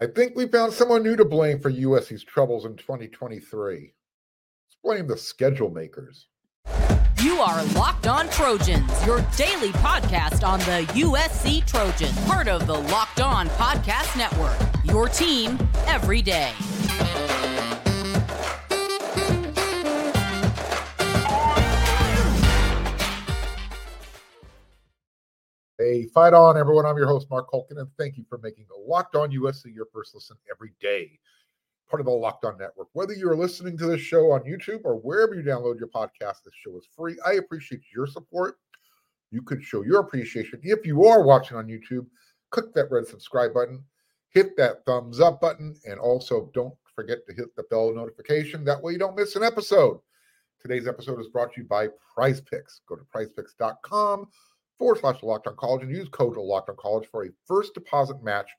I think we found someone new to blame for USC's troubles in 2023. Let's blame the schedule makers. You are Locked On Trojans, your daily podcast on the USC Trojans, part of the Locked On Podcast Network. Your team every day. Fight on, everyone. I'm your host, Mark Holkin, and thank you for making Locked On USC your first listen every day. Part of the Locked On Network. Whether you're listening to this show on YouTube or wherever you download your podcast, this show is free. I appreciate your support. You could show your appreciation if you are watching on YouTube. Click that red subscribe button, hit that thumbs up button, and also don't forget to hit the bell notification. That way you don't miss an episode. Today's episode is brought to you by Prize Picks. Go to prizepicks.com forward slash locked on college and use code locked on college for a first deposit match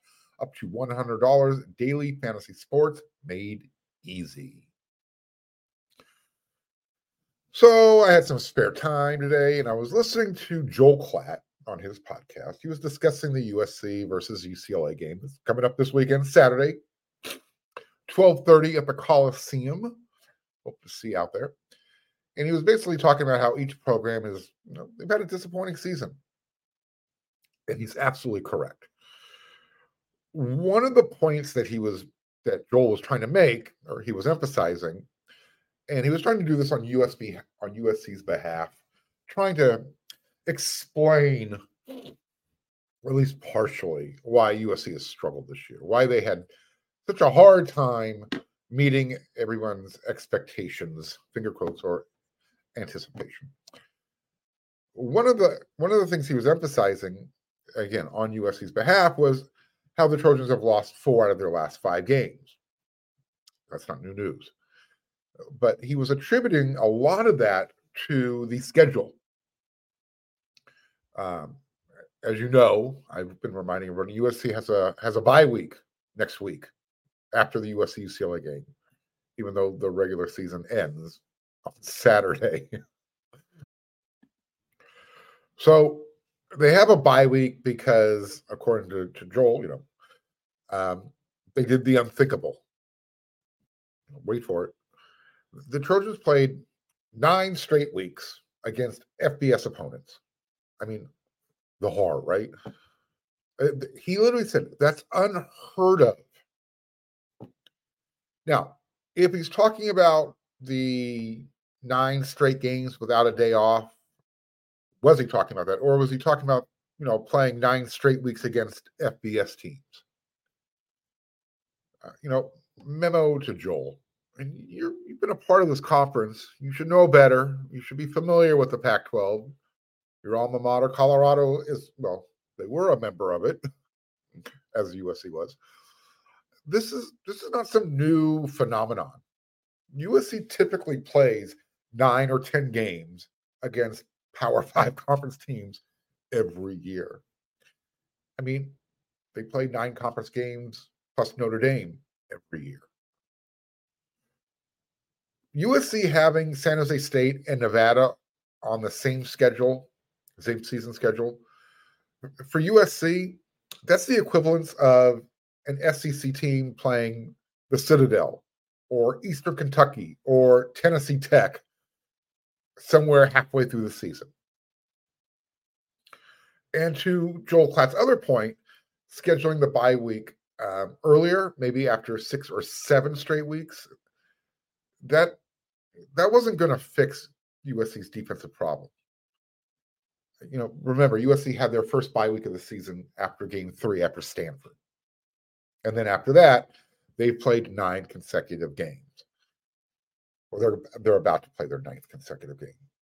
up to $100 daily fantasy sports made easy. So I had some spare time today and I was listening to Joel Klatt on his podcast. He was discussing the USC versus UCLA game that's coming up this weekend, Saturday, 12:30 at the Coliseum. Hope to see you out there and he was basically talking about how each program is you know, they've had a disappointing season. And he's absolutely correct. One of the points that he was that joel was trying to make or he was emphasizing and he was trying to do this on usb on usc's behalf trying to explain or at least partially why usc has struggled this year why they had such a hard time meeting everyone's expectations finger quotes or anticipation. One of the one of the things he was emphasizing, again on USC's behalf, was how the Trojans have lost four out of their last five games. That's not new news. But he was attributing a lot of that to the schedule. Um, as you know, I've been reminding everyone USC has a has a bye week next week after the USC UCLA game, even though the regular season ends on Saturday. so they have a bye week because, according to, to Joel, you know, um, they did the unthinkable. Wait for it. The Trojans played nine straight weeks against FBS opponents. I mean, the horror, right? Uh, he literally said that's unheard of. Now, if he's talking about the nine straight games without a day off? Was he talking about that? Or was he talking about, you know, playing nine straight weeks against FBS teams? Uh, you know, memo to Joel. And you're, you've been a part of this conference. You should know better. You should be familiar with the Pac 12. Your alma mater, Colorado, is, well, they were a member of it, as USC was. This is this is not some new phenomenon. USC typically plays nine or 10 games against Power Five conference teams every year. I mean, they play nine conference games plus Notre Dame every year. USC having San Jose State and Nevada on the same schedule, same season schedule, for USC, that's the equivalence of an SEC team playing the Citadel or Eastern Kentucky or Tennessee Tech somewhere halfway through the season. And to Joel Klatt's other point, scheduling the bye week um, earlier, maybe after six or seven straight weeks, that that wasn't going to fix USC's defensive problem. You know, remember USC had their first bye week of the season after Game Three after Stanford, and then after that, they played nine consecutive games or they're they're about to play their ninth consecutive game.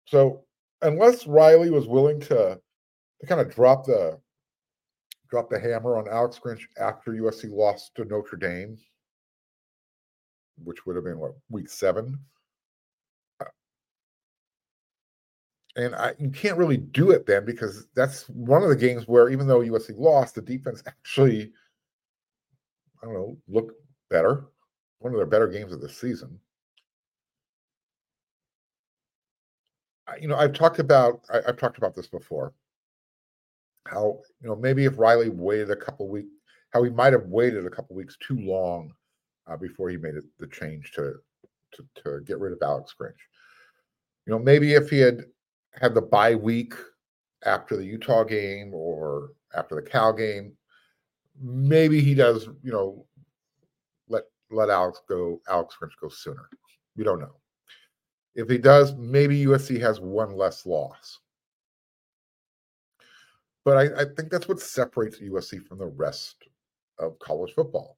So unless Riley was willing to to kind of drop the drop the hammer on Alex Grinch after USC lost to Notre Dame, which would have been what week seven. Uh, and I, you can't really do it then because that's one of the games where even though USC lost, the defense actually, I don't know, look better. One of their better games of the season. You know, I've talked about I, have talked about this before. How you know maybe if Riley waited a couple weeks, how he might have waited a couple weeks too long uh, before he made it, the change to, to to get rid of Alex Grinch. You know, maybe if he had had the bye week after the Utah game or after the Cal game, maybe he does. You know, let let Alex go, Alex Grinch go sooner. We don't know. If he does, maybe USC has one less loss. But I, I think that's what separates USC from the rest of college football.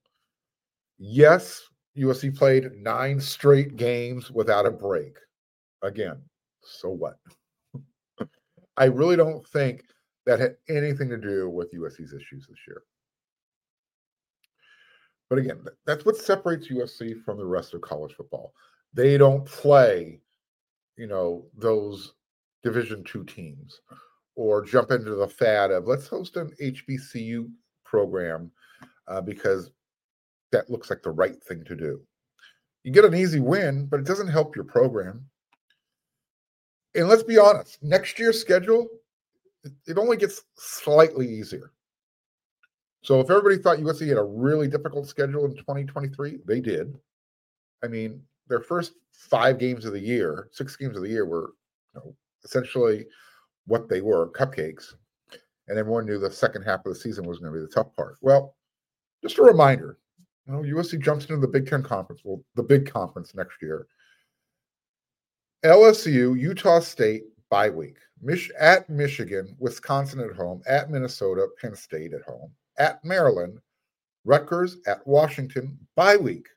Yes, USC played nine straight games without a break. Again, so what? I really don't think that had anything to do with USC's issues this year. But again, that's what separates USC from the rest of college football. They don't play, you know, those Division two teams or jump into the fad of let's host an HBCU program uh, because that looks like the right thing to do. You get an easy win, but it doesn't help your program. And let's be honest, next year's schedule, it only gets slightly easier. So if everybody thought USC had a really difficult schedule in 2023, they did. I mean, their first five games of the year, six games of the year were you know, essentially what they were cupcakes. And everyone knew the second half of the season was going to be the tough part. Well, just a reminder you know, USC jumps into the Big Ten Conference, well, the big conference next year. LSU, Utah State, bye week. Mich- at Michigan, Wisconsin at home, at Minnesota, Penn State at home, at Maryland, Rutgers at Washington, bye week.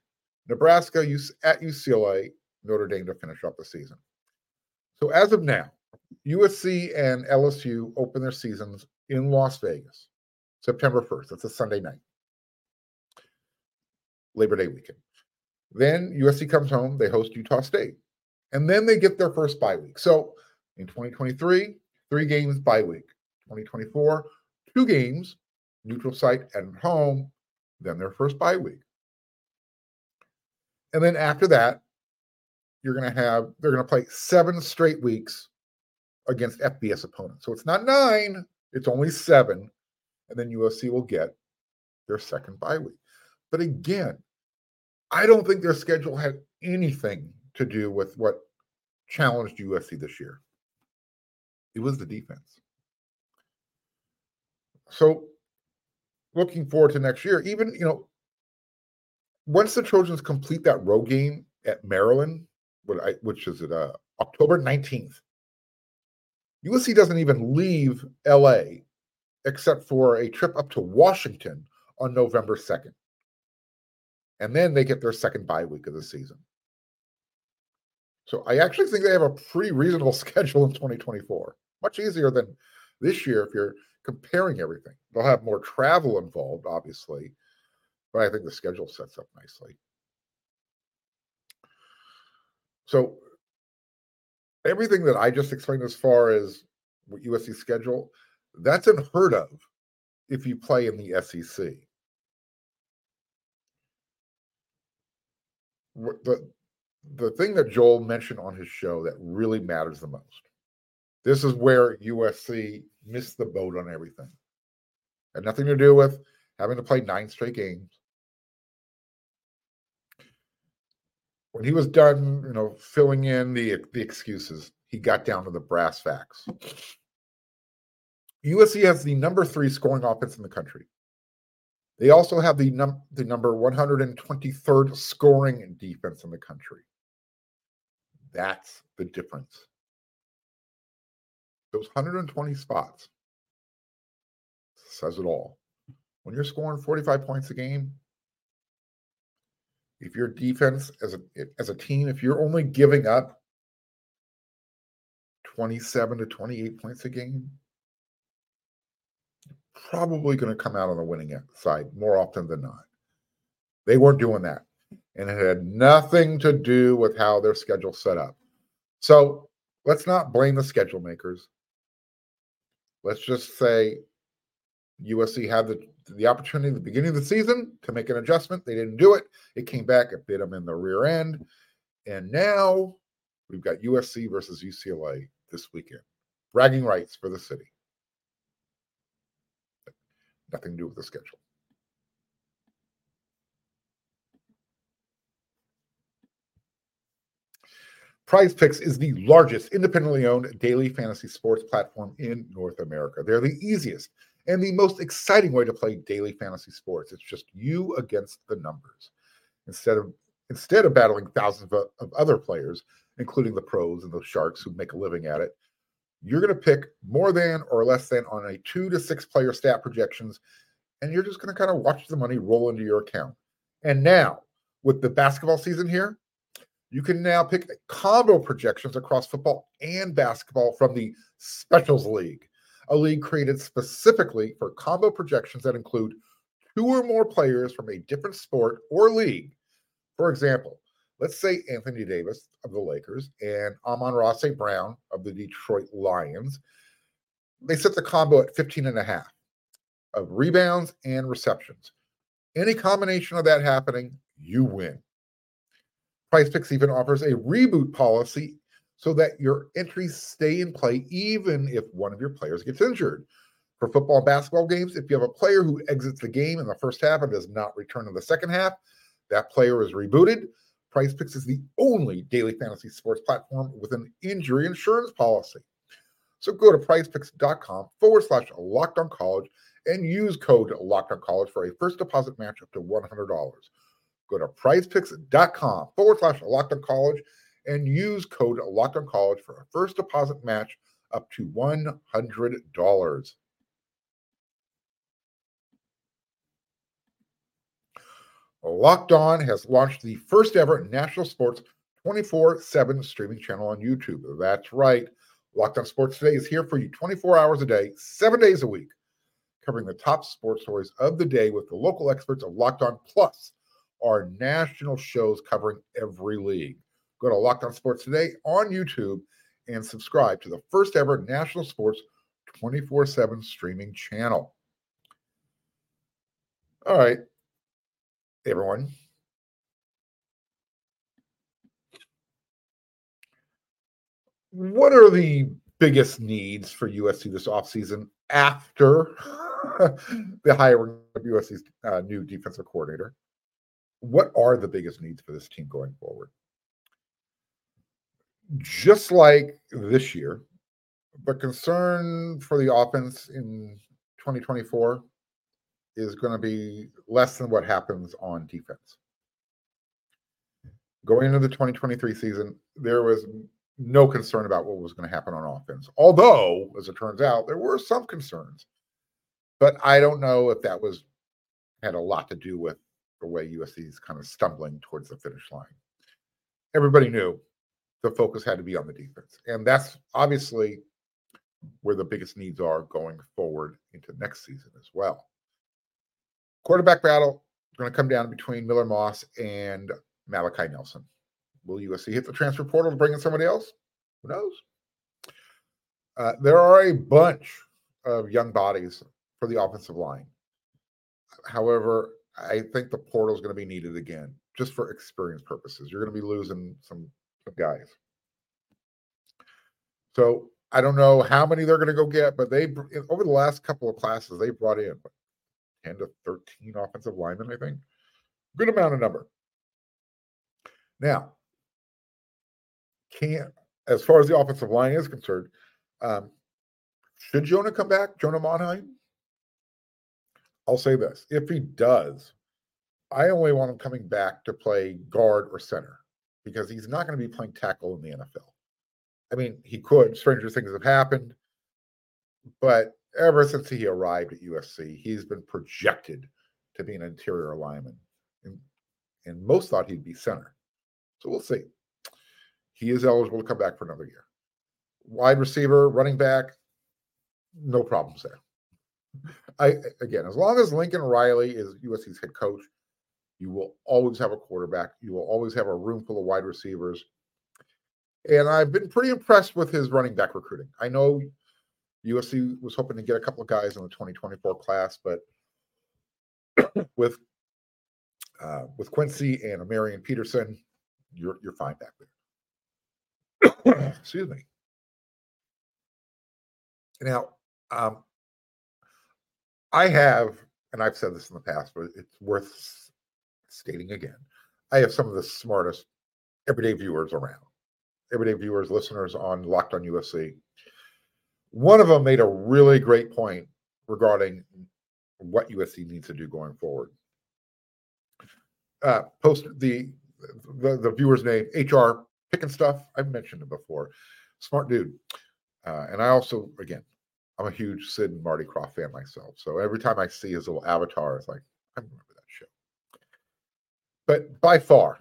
Nebraska at UCLA, Notre Dame to finish up the season. So as of now, USC and LSU open their seasons in Las Vegas, September 1st. That's a Sunday night. Labor Day weekend. Then USC comes home, they host Utah State. And then they get their first bye week. So in 2023, three games bye week. 2024, two games, neutral site and home, then their first bye week. And then after that, you're going to have, they're going to play seven straight weeks against FBS opponents. So it's not nine, it's only seven. And then USC will get their second bye week. But again, I don't think their schedule had anything to do with what challenged USC this year. It was the defense. So looking forward to next year, even, you know, once the Trojans complete that road game at Maryland, which is at uh, October 19th, USC doesn't even leave LA except for a trip up to Washington on November 2nd. And then they get their second bye week of the season. So I actually think they have a pretty reasonable schedule in 2024. Much easier than this year if you're comparing everything. They'll have more travel involved, obviously, but I think the schedule sets up nicely. So everything that I just explained as far as what USC schedule, that's unheard of if you play in the SEC. The, the thing that Joel mentioned on his show that really matters the most. This is where USC missed the boat on everything. Had nothing to do with having to play nine straight games. When he was done, you know, filling in the the excuses, he got down to the brass facts. USC has the number three scoring offense in the country. They also have the, num- the number 123rd scoring defense in the country. That's the difference. Those 120 spots says it all. When you're scoring 45 points a game, if your defense as a as a team, if you're only giving up 27 to 28 points a game, probably going to come out on the winning side more often than not. They weren't doing that. And it had nothing to do with how their schedule set up. So let's not blame the schedule makers. Let's just say USC had the, the opportunity at the beginning of the season to make an adjustment. They didn't do it. It came back, it bit them in the rear end. And now we've got USC versus UCLA this weekend. Bragging rights for the city. Nothing to do with the schedule. Prize Picks is the largest independently owned daily fantasy sports platform in North America. They're the easiest and the most exciting way to play daily fantasy sports. It's just you against the numbers. Instead of instead of battling thousands of, of other players, including the pros and the sharks who make a living at it, you're going to pick more than or less than on a two to six player stat projections, and you're just going to kind of watch the money roll into your account. And now, with the basketball season here, you can now pick combo projections across football and basketball from the Specials League, a league created specifically for combo projections that include two or more players from a different sport or league. For example, let's say Anthony Davis of the Lakers and Amon-Ra St. Brown of the Detroit Lions. They set the combo at 15 and a half of rebounds and receptions. Any combination of that happening, you win. Prize Picks even offers a reboot policy so that your entries stay in play even if one of your players gets injured. For football and basketball games, if you have a player who exits the game in the first half and does not return in the second half, that player is rebooted. Prize Picks is the only daily fantasy sports platform with an injury insurance policy. So go to prizepicks.com forward slash locked college and use code locked on college for a first deposit match up to $100. Go to prizepicks.com forward slash locked college and use code locked on college for a first deposit match up to $100. Locked On has launched the first ever national sports 24 7 streaming channel on YouTube. That's right. Locked On Sports Today is here for you 24 hours a day, seven days a week, covering the top sports stories of the day with the local experts of Locked On Plus, our national shows covering every league. Go to Locked On Sports Today on YouTube and subscribe to the first ever national sports 24 7 streaming channel. All right, everyone. What are the biggest needs for USC this offseason after the hiring of USC's uh, new defensive coordinator? What are the biggest needs for this team going forward? Just like this year, the concern for the offense in 2024 is going to be less than what happens on defense. Going into the 2023 season, there was no concern about what was going to happen on offense. Although, as it turns out, there were some concerns. But I don't know if that was had a lot to do with the way USC is kind of stumbling towards the finish line. Everybody knew the focus had to be on the defense. And that's obviously where the biggest needs are going forward into next season as well. Quarterback battle is going to come down between Miller Moss and Malachi Nelson. Will USC hit the transfer portal to bring in somebody else? Who knows? Uh, there are a bunch of young bodies for the offensive line. However, I think the portal is going to be needed again, just for experience purposes. You're going to be losing some, some guys. So I don't know how many they're going to go get, but they over the last couple of classes they brought in 10 to 13 offensive linemen, I think. Good amount of number. Now, can't as far as the offensive line is concerned, um, should Jonah come back, Jonah Monheim? I'll say this: if he does, I only want him coming back to play guard or center because he's not going to be playing tackle in the NFL. I mean, he could. Stranger things have happened, but ever since he arrived at USC, he's been projected to be an interior lineman. And, and most thought he'd be center. So we'll see. He is eligible to come back for another year. Wide receiver, running back, no problems there. I again, as long as Lincoln Riley is USC's head coach, you will always have a quarterback. You will always have a room full of wide receivers. And I've been pretty impressed with his running back recruiting. I know USC was hoping to get a couple of guys in the 2024 class, but with uh, with Quincy and Marion Peterson, you're you're fine back there. Excuse me. Now, um, I have, and I've said this in the past, but it's worth stating again. I have some of the smartest everyday viewers around. everyday viewers, listeners on Locked on USC. One of them made a really great point regarding what USC needs to do going forward. Uh, post the, the the viewer's name, HR Pufnstuf. I've mentioned it before. Smart dude. Uh, and I also, again, I'm a huge Sid and Marty Krofft fan myself. So every time I see his little avatar, it's like, I remember. But by far,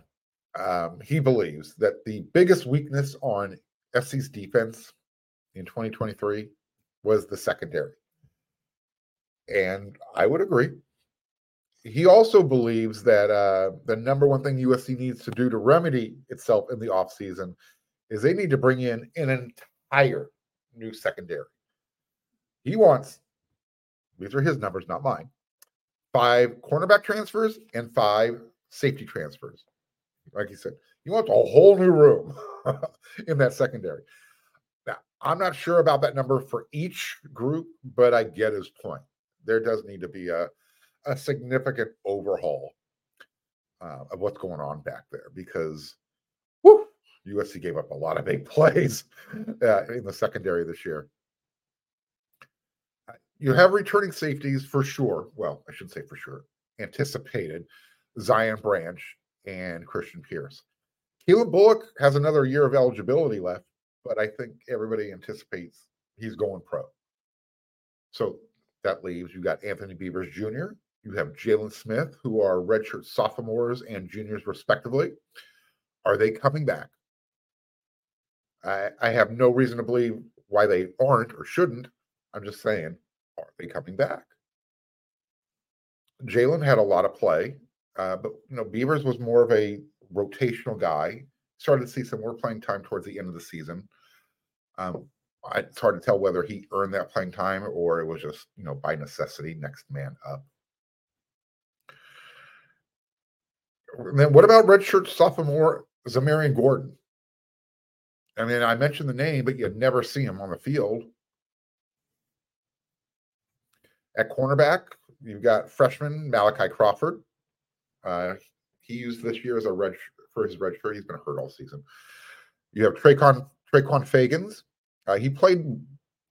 um, he believes that the biggest weakness on SC's defense in 2023 was the secondary. And I would agree. He also believes that uh, the number one thing USC needs to do to remedy itself in the offseason is they need to bring in an entire new secondary. He wants, these are his numbers, not mine, five cornerback transfers and five safety transfers. Like he said, you want a whole new room in that secondary. Now, I'm not sure about that number for each group, but I get his point. There does need to be a, a significant overhaul uh, of what's going on back there because whew, USC gave up a lot of big plays uh, in the secondary this year. You have returning safeties for sure. Well, I shouldn't say for sure. Anticipated Zion Branch and Christian Pierce. Calen Bullock has another year of eligibility left, but I think everybody anticipates he's going pro. So that leaves you got Anthony Beavers Jr., you have Jalen Smith, who are redshirt sophomores and juniors respectively. Are they coming back? I, I have no reason to believe why they aren't or shouldn't. I'm just saying, are they coming back? Jalen had a lot of play, uh, but you know Beavers was more of a rotational guy. Started to see some more playing time towards the end of the season. Um, it's hard to tell whether he earned that playing time or it was just you know by necessity, next man up. And then what about redshirt sophomore Zamarian Gordon? I mean, I mentioned the name, but you'd never see him on the field. At cornerback, you've got freshman Malachi Crawford. Uh, he used this year as a red for his red shirt. He's been hurt all season. You have Traycon Traquan Fegans. Uh, he played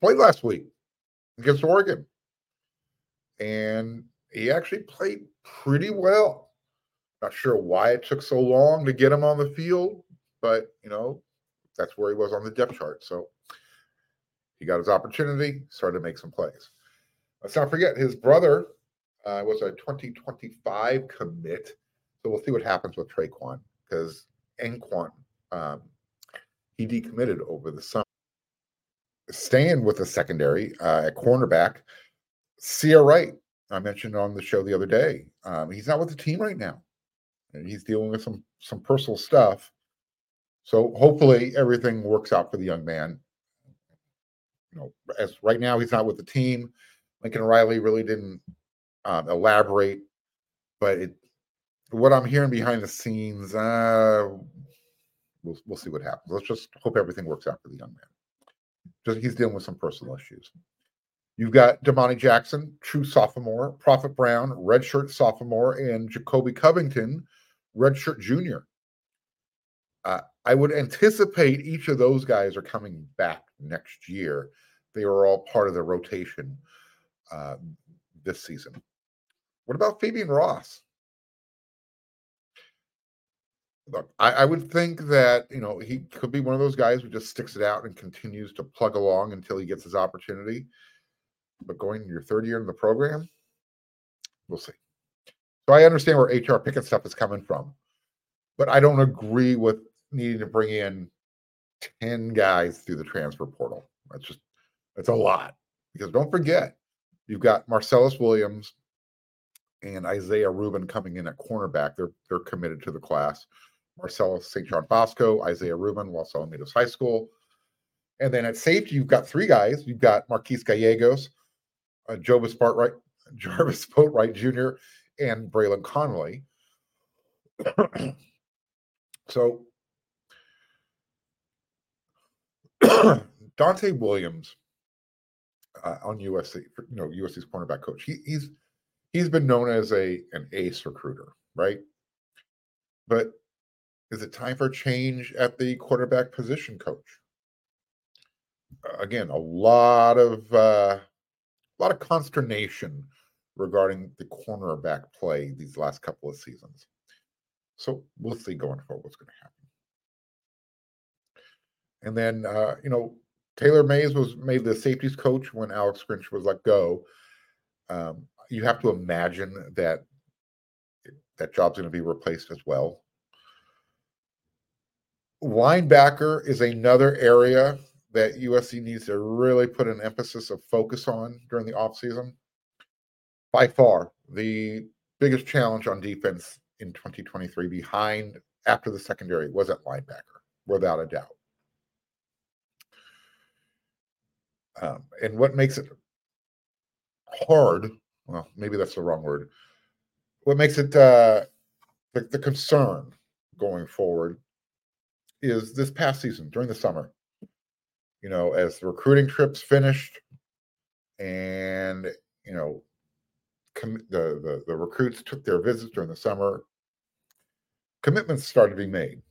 played last week against Oregon, and he actually played pretty well. Not sure why it took so long to get him on the field, but you know that's where he was on the depth chart. So he got his opportunity, started to make some plays. Let's not forget his brother uh, was a 2025 commit. So we'll see what happens with Traquan because Enquan, um, he decommitted over the summer. Staying with the secondary uh, at cornerback, Ceyair Wright, I mentioned on the show the other day. Um, he's not with the team right now. And he's dealing with some some personal stuff. So hopefully everything works out for the young man. You know, as right now he's not with the team. Lincoln Riley really didn't um, elaborate, but it, what I'm hearing behind the scenes, uh, we'll we'll see what happens. Let's just hope everything works out for the young man. Just he's dealing with some personal issues. You've got Domani Jackson, true sophomore, Prophet Brown, redshirt sophomore, and Jacoby Covington, redshirt junior. Uh, I would anticipate each of those guys are coming back next year. They were all part of the rotation uh, this season. What about Fabian Ross? Look, I, I, would think that you know he could be one of those guys who just sticks it out and continues to plug along until he gets his opportunity. But going your third year in the program, we'll see. So I understand where HR Pufnstuf is coming from, but I don't agree with needing to bring in 10 guys through the transfer portal. That's just that's a lot. Because don't forget, you've got Marcellus Williams and Isaiah Rubin coming in at cornerback. They're they're committed to the class. Marcellus St. John Bosco, Isaiah Rubin, Los Alamitos High School. And then at safety, you've got three guys. You've got Marquise Gallegos, uh, Jovis Boatwright, Jarvis Boatwright Jr., and Braylon Connolly. so Donte Williams uh, on USC, you know, USC's cornerback coach. He, he's he's been known as a an ace recruiter, right? But Is it time for change at the quarterback position coach? Again, a lot of uh, a lot of consternation regarding the cornerback play these last couple of seasons. So we'll see going forward what's going to happen. And then, uh, you know, Taylor Mays was made the safeties coach when Alex Grinch was let go. Um, you have to imagine that that job's going to be replaced as well. Linebacker is another area that USC needs to really put an emphasis of focus on during the offseason. By far, the biggest challenge on defense in 2023 behind after the secondary was at linebacker, without a doubt. Um, and what makes it hard, well, maybe that's the wrong word. What makes it uh, the, the concern going forward is this past season during the summer, you know, as the recruiting trips finished and, you know, com- the, the, the recruits took their visits during the summer, commitments started to be made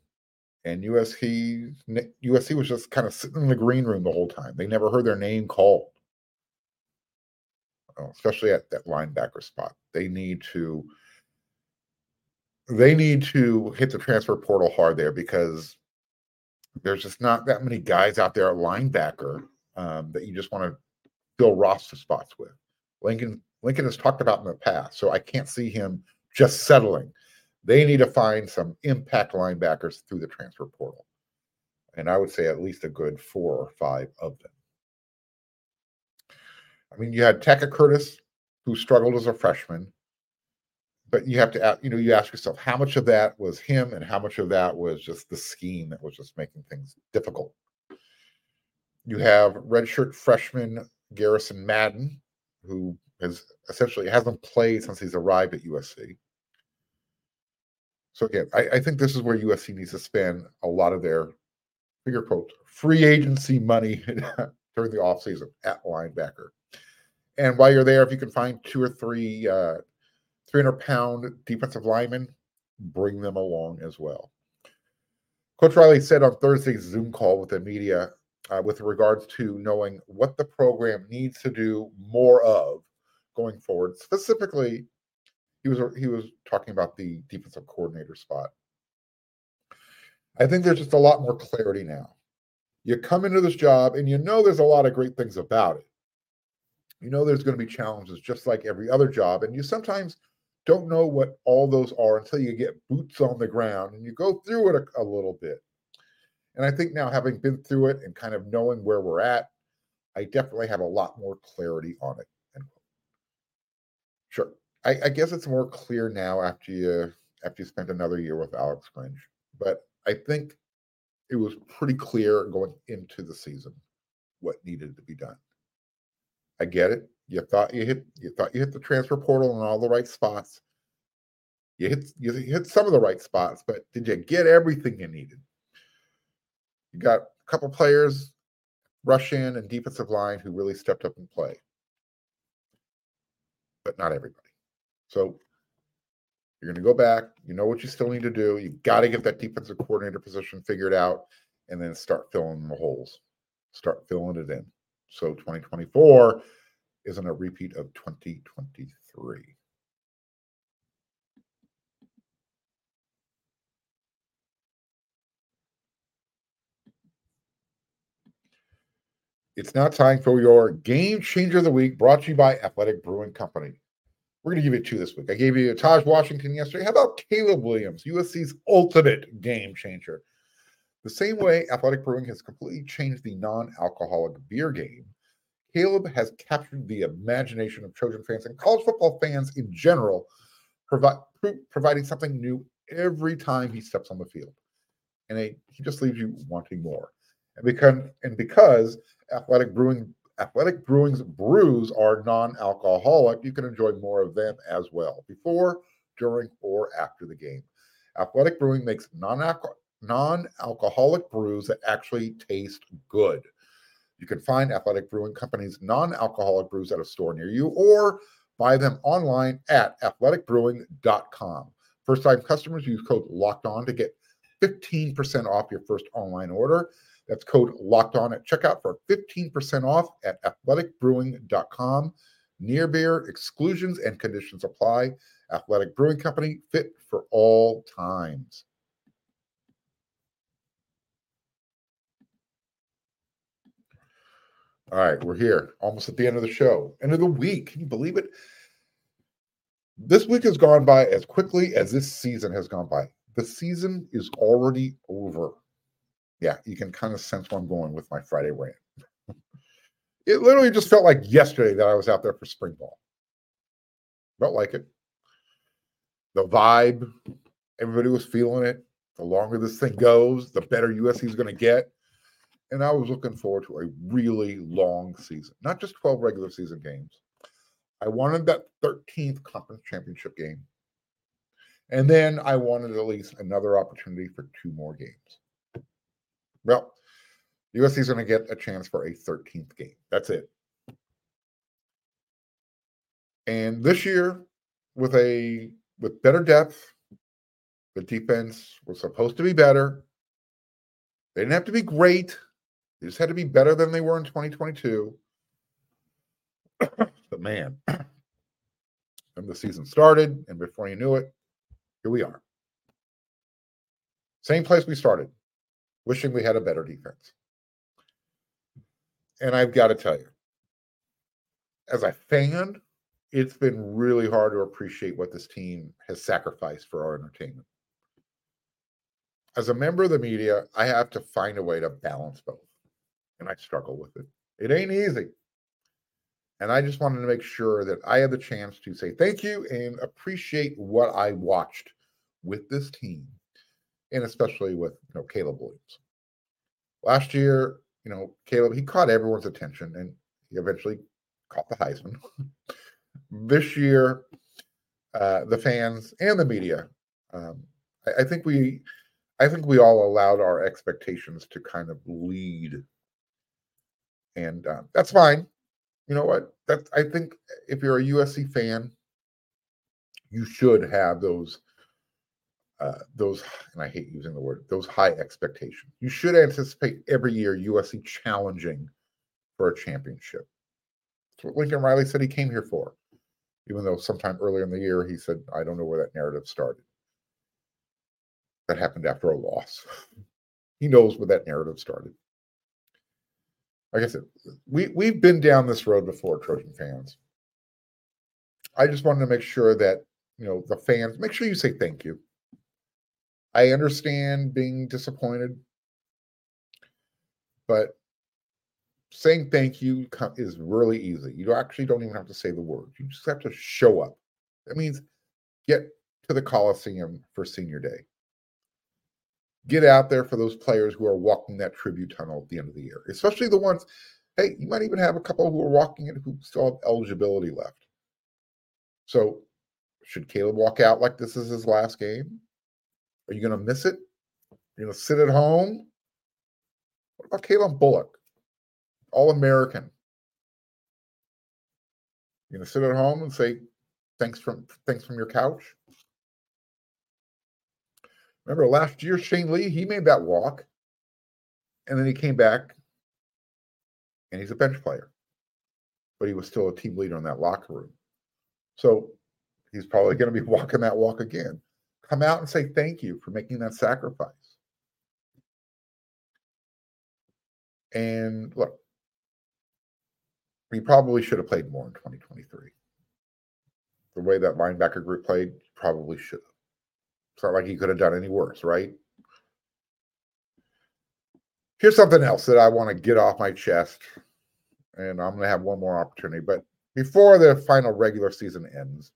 and USC USC was just kind of sitting in the green room the whole time. They never heard their name called, especially at that linebacker spot. They need to they need to hit the transfer portal hard there because there's just not that many guys out there at linebacker um, that you just want to fill roster spots with. Lincoln Lincoln has talked about in the past, so I can't see him just settling they need to find some impact linebackers through the transfer portal. And I would say at least a good four or five of them. I mean, you had Tackett Curtis, who struggled as a freshman, but you have to, ask, you know, you ask yourself how much of that was him and how much of that was just the scheme that was just making things difficult. You have redshirt freshman Garrison Madden, who has essentially hasn't played since he's arrived at USC. So again, I, I, think this is where USC needs to spend a lot of their figure quote free agency money during the offseason at linebacker. And while you're there, if you can find two or three uh, 300 pound defensive linemen, bring them along as well. Coach Riley said on Thursday's Zoom call with the media uh, with regards to knowing what the program needs to do more of going forward, specifically he was he was talking about the defensive coordinator spot. I think there's just a lot more clarity now. You come into this job and you know there's a lot of great things about it. You know there's going to be challenges just like every other job and you sometimes don't know what all those are until you get boots on the ground and you go through it a, a little bit. And I think now having been through it and kind of knowing where we're at, I definitely have a lot more clarity on it. Sure. I, I, guess it's more clear now after you after you spent another year with Alex Grinch. But I think it was pretty clear going into the season what needed to be done. I get it. You thought you hit you thought you hit the transfer portal in all the right spots. You hit you hit some of the right spots, but did you get everything you needed? You got a couple players, rush in and defensive line who really stepped up and play. But not everybody. So you're going to go back. You know what you still need to do. You got to get that defensive coordinator position figured out and then start filling the holes, start filling it in. So 2024 isn't a repeat of 2023. It's now time for your game changer of the week brought to you by Athletic Brewing Company. We're going to give you two this week. I gave you Taj Washington yesterday. How about Caleb Williams, USC's ultimate game changer? The same way Athletic Brewing has completely changed the non alcoholic beer game, Caleb has captured the imagination of Trojan fans and college football fans in general, provi- providing something new every time he steps on the field. And he just leaves you wanting more. And because, and because Athletic Brewing Athletic Brewing's brews are non alcoholic. You can enjoy more of them as well before, during, or after the game. Athletic Brewing makes non alcoholic brews that actually taste good. You can find Athletic Brewing Company's non alcoholic brews at a store near you or buy them online at athleticbrewing.com. First time customers use code locked on to get 15% off your first online order. That's code locked on at checkout for 15% off at athleticbrewing.com. Near beer exclusions and conditions apply. Athletic Brewing Company, fit for all times. All right, we're here almost at the end of the show. End of the week. Can you believe it? This week has gone by as quickly as this season has gone by. The season is already over. Yeah, you can kind of sense where I'm going with my Friday rant. it literally just felt like yesterday that I was out there for spring ball. Felt like it. The vibe, everybody was feeling it. The longer this thing goes, the better USC is going to get. And I was looking forward to a really long season, not just 12 regular season games. I wanted that 13th conference championship game. And then I wanted at least another opportunity for two more games. Well, USC is going to get a chance for a 13th game. That's it. And this year, with a with better depth, the defense was supposed to be better. They didn't have to be great. They just had to be better than they were in 2022. but man, and the season started, and before you knew it, here we are. Same place we started, wishing we had a better defense. And I've got to tell you, as a fan, it's been really hard to appreciate what this team has sacrificed for our entertainment. As a member of the media, I have to find a way to balance both and I struggle with it. It ain't easy. And I just wanted to make sure that I had the chance to say thank you and appreciate what I watched with this team, and especially with you know Caleb Williams. Last year, you know, Caleb, he caught everyone's attention and he eventually caught the Heisman. this year, uh, the fans and the media, um, I, I think we I think we all allowed our expectations to kind of lead and uh, that's fine. You know what? That I think if you're a USC fan, you should have those uh, those, and I hate using the word, those high expectations. You should anticipate every year USC challenging for a championship. That's what Lincoln Riley said he came here for, even though sometime earlier in the year he said, I don't know where that narrative started. That happened after a loss. he knows where that narrative started like I said, we we've been down this road before, Trojan fans. I just wanted to make sure that you know the fans make sure you say thank you. I understand being disappointed, but saying thank you is really easy. You actually don't even have to say the words. You just have to show up. That means get to the Coliseum for senior day get out there for those players who are walking that tribute tunnel at the end of the year, especially the ones, hey, you might even have a couple who are walking it who still have eligibility left. So, should Caleb walk out like this is his last game? Are you going to miss it? You're going to sit at home? What about Calen Bullock? All American. You're going to sit at home and say, thanks from thanks from your couch? Remember last year, Shane Lee, he made that walk. And then he came back and he's a bench player. But he was still a team leader in that locker room. So he's probably going to be walking that walk again. Come out and say thank you for making that sacrifice. And look, he probably should have played more in 2023. The way that linebacker group played, probably should have. It's not like he could have done any worse, right? Here's something else that I want to get off my chest, and I'm going to have one more opportunity. But before the final regular season ends,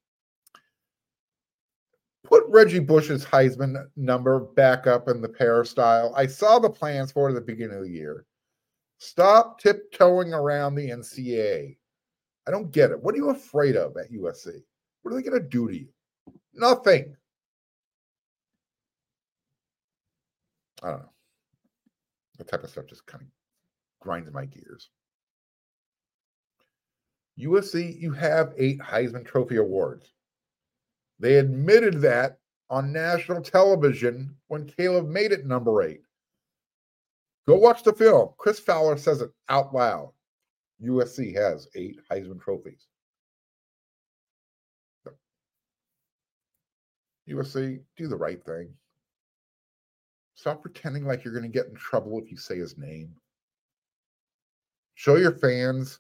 put Reggie Bush's Heisman number back up in the peristyle. I saw the plans for it at the beginning of the year. Stop tiptoeing around the NCAA. I don't get it. What are you afraid of at USC? What are they going to do to you? Nothing. I don't know. That type of stuff just kind of grinds my gears. USC, you have eight Heisman Trophy awards. They admitted that on national television when Caleb made it number eight. Go watch the film. Chris Fowler says it out loud. USC has eight Heisman trophies. USC, do the right thing. Stop pretending like you're going to get in trouble if you say his name. Show your fans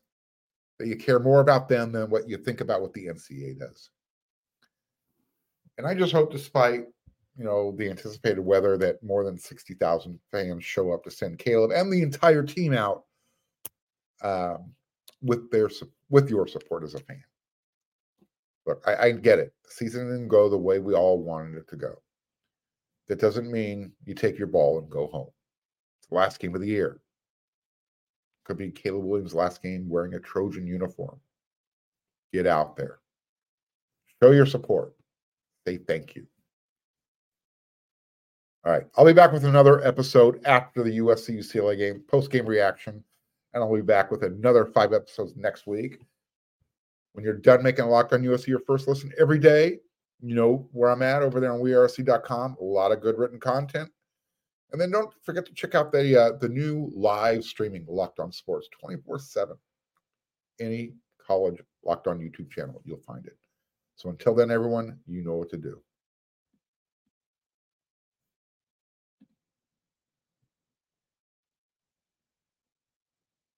that you care more about them than what you think about what the NCAA does. And I just hope, despite you know the anticipated weather, that more than sixty thousand fans show up to send Caleb and the entire team out um, with their with your support as a fan. Look, I, I get it. The season didn't go the way we all wanted it to go. That doesn't mean you take your ball and go home. It's the last game of the year. Could be Caleb Williams' last game wearing a Trojan uniform. Get out there. Show your support. Say thank you. All right. I'll be back with another episode after the USC UCLA game, post game reaction. And I'll be back with another five episodes next week. When you're done making a Locked On USC your first listen every day, you know where I'm at over there on wearesc.com. A lot of good written content. And then don't forget to check out the uh, the new live streaming Locked On Sports 24 7. Any college Locked On YouTube channel, you'll find it. So until then, everyone, you know what to do.